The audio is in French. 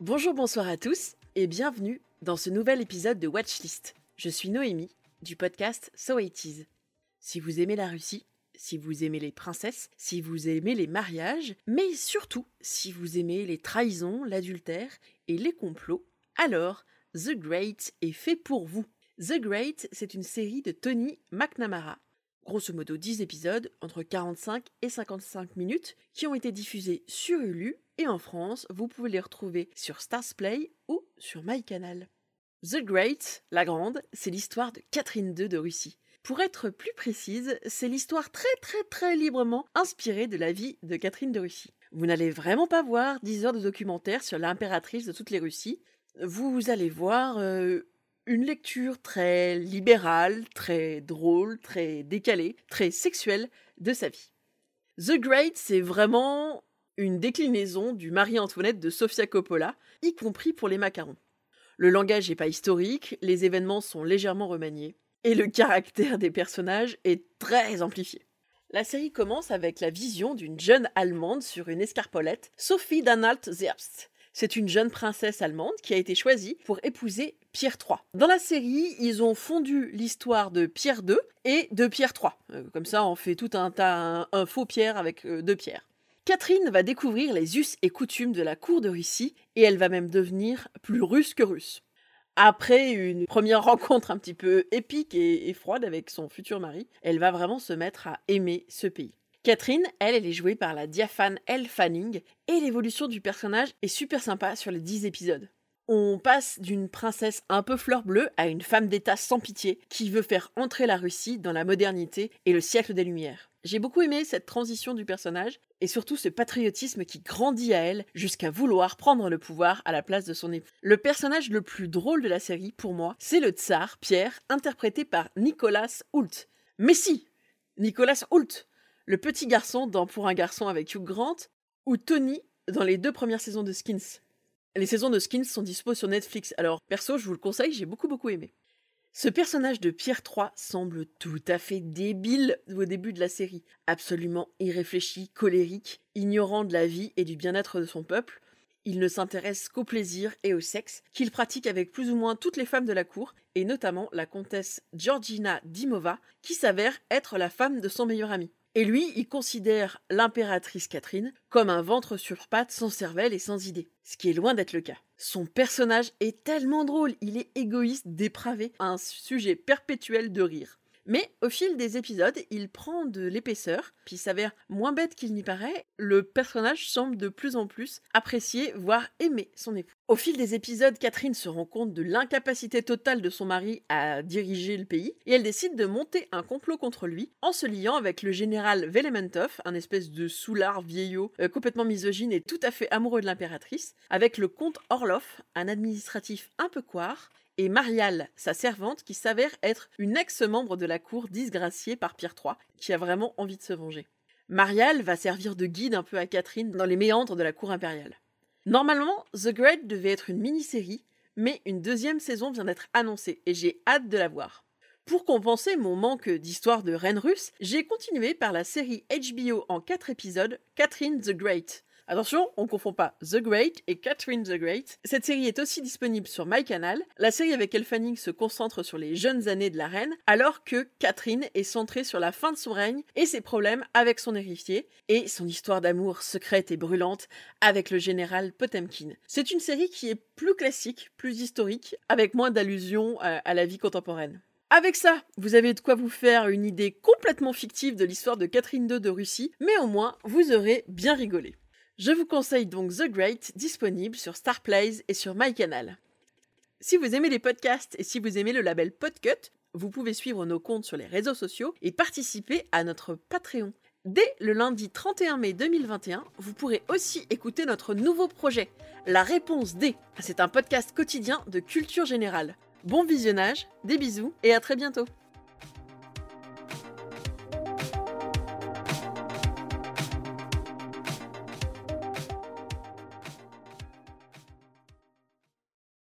Bonjour, bonsoir à tous et bienvenue dans ce nouvel épisode de Watchlist. Je suis Noémie du podcast So It Is. Si vous aimez la Russie, si vous aimez les princesses, si vous aimez les mariages, mais surtout si vous aimez les trahisons, l'adultère et les complots, alors The Great est fait pour vous. The Great, c'est une série de Tony McNamara. Grosso modo 10 épisodes entre 45 et 55 minutes qui ont été diffusés sur Hulu et en France, vous pouvez les retrouver sur Starsplay ou sur MyCanal. The Great, la grande, c'est l'histoire de Catherine II de Russie. Pour être plus précise, c'est l'histoire très très très librement inspirée de la vie de Catherine de Russie. Vous n'allez vraiment pas voir 10 heures de documentaire sur l'impératrice de toutes les Russies. Vous allez voir euh, une lecture très libérale, très drôle, très décalée, très sexuelle de sa vie. The Great, c'est vraiment une déclinaison du Marie-Antoinette de Sofia Coppola, y compris pour les macarons. Le langage n'est pas historique, les événements sont légèrement remaniés, et le caractère des personnages est très amplifié. La série commence avec la vision d'une jeune Allemande sur une escarpolette, Sophie d'Anhalt Zerbst. C'est une jeune princesse allemande qui a été choisie pour épouser Pierre III. Dans la série, ils ont fondu l'histoire de Pierre II et de Pierre III. Euh, comme ça, on fait tout un tas, un, faux Pierre avec euh, deux pierres. Catherine va découvrir les us et coutumes de la cour de Russie et elle va même devenir plus russe que russe. Après une première rencontre un petit peu épique et, froide avec son futur mari, elle va vraiment se mettre à aimer ce pays. Catherine, elle, elle est jouée par la diaphane Elle Fanning et l'évolution du personnage est super sympa sur les 10 épisodes. On passe d'une princesse un peu fleur bleue à une femme d'État sans pitié qui veut faire entrer la Russie dans la modernité et le siècle des Lumières. J'ai beaucoup aimé cette transition du personnage et surtout ce patriotisme qui grandit à elle jusqu'à vouloir prendre le pouvoir à la place de son époux. Le personnage le plus drôle de la série, pour moi, c'est le tsar Pierre, interprété par Nicolas Hoult. Mais si Nicolas Hoult Le petit garçon dans Pour un garçon avec Hugh Grant, ou Tony dans les deux premières saisons de Skins. Les saisons de Skins sont dispo sur Netflix, alors perso, je vous le conseille, j'ai beaucoup beaucoup aimé. Ce personnage de Pierre III semble tout à fait débile au début de la série, absolument irréfléchi, colérique, ignorant de la vie et du bien-être de son peuple. Il ne s'intéresse qu'au plaisir et au sexe, qu'il pratique avec plus ou moins toutes les femmes de la cour, et notamment la comtesse Georgina Dimova, qui s'avère être la femme de son meilleur ami. Et lui, il considère l'impératrice Catherine comme un ventre sur pattes sans cervelle et sans idée, ce qui est loin d'être le cas. Son personnage est tellement drôle, il est égoïste, dépravé, un sujet perpétuel de rire. Mais au fil des épisodes, il prend de l'épaisseur, puis s'avère moins bête qu'il n'y paraît. Le personnage semble de plus en plus apprécier, voire aimer son époux. Au fil des épisodes, Catherine se rend compte de l'incapacité totale de son mari à diriger le pays, et elle décide de monter un complot contre lui en se liant avec le général Velementov, un espèce de soulard vieillot euh, complètement misogyne et tout à fait amoureux de l'impératrice, avec le comte Orlov, un administratif un peu coire, et Mariale, sa servante, qui s'avère être une ex-membre de la cour disgraciée par Pierre III, qui a vraiment envie de se venger. Mariale va servir de guide un peu à Catherine dans les méandres de la cour impériale. Normalement, The Great devait être une mini-série, mais une deuxième saison vient d'être annoncée et j'ai hâte de la voir. Pour compenser mon manque d'histoire de reine russe, j'ai continué par la série HBO en 4 épisodes Catherine the Great, Attention, on ne confond pas The Great et Catherine the Great. Cette série est aussi disponible sur MyCanal. La série avec Elle Fanning se concentre sur les jeunes années de la reine, alors que Catherine est centrée sur la fin de son règne et ses problèmes avec son héritier et son histoire d'amour secrète et brûlante avec le général Potemkin. C'est une série qui est plus classique, plus historique, avec moins d'allusions à la vie contemporaine. Avec ça, vous avez de quoi vous faire une idée complètement fictive de l'histoire de Catherine II de Russie, mais au moins vous aurez bien rigolé. Je vous conseille donc The Great, disponible sur Starplays et sur MyCanal. Si vous aimez les podcasts et si vous aimez le label Podcut, vous pouvez suivre nos comptes sur les réseaux sociaux et participer à notre Patreon. Dès le lundi 31 mai 2021, vous pourrez aussi écouter notre nouveau projet, La Réponse D. C'est un podcast quotidien de culture générale. Bon visionnage, des bisous et à très bientôt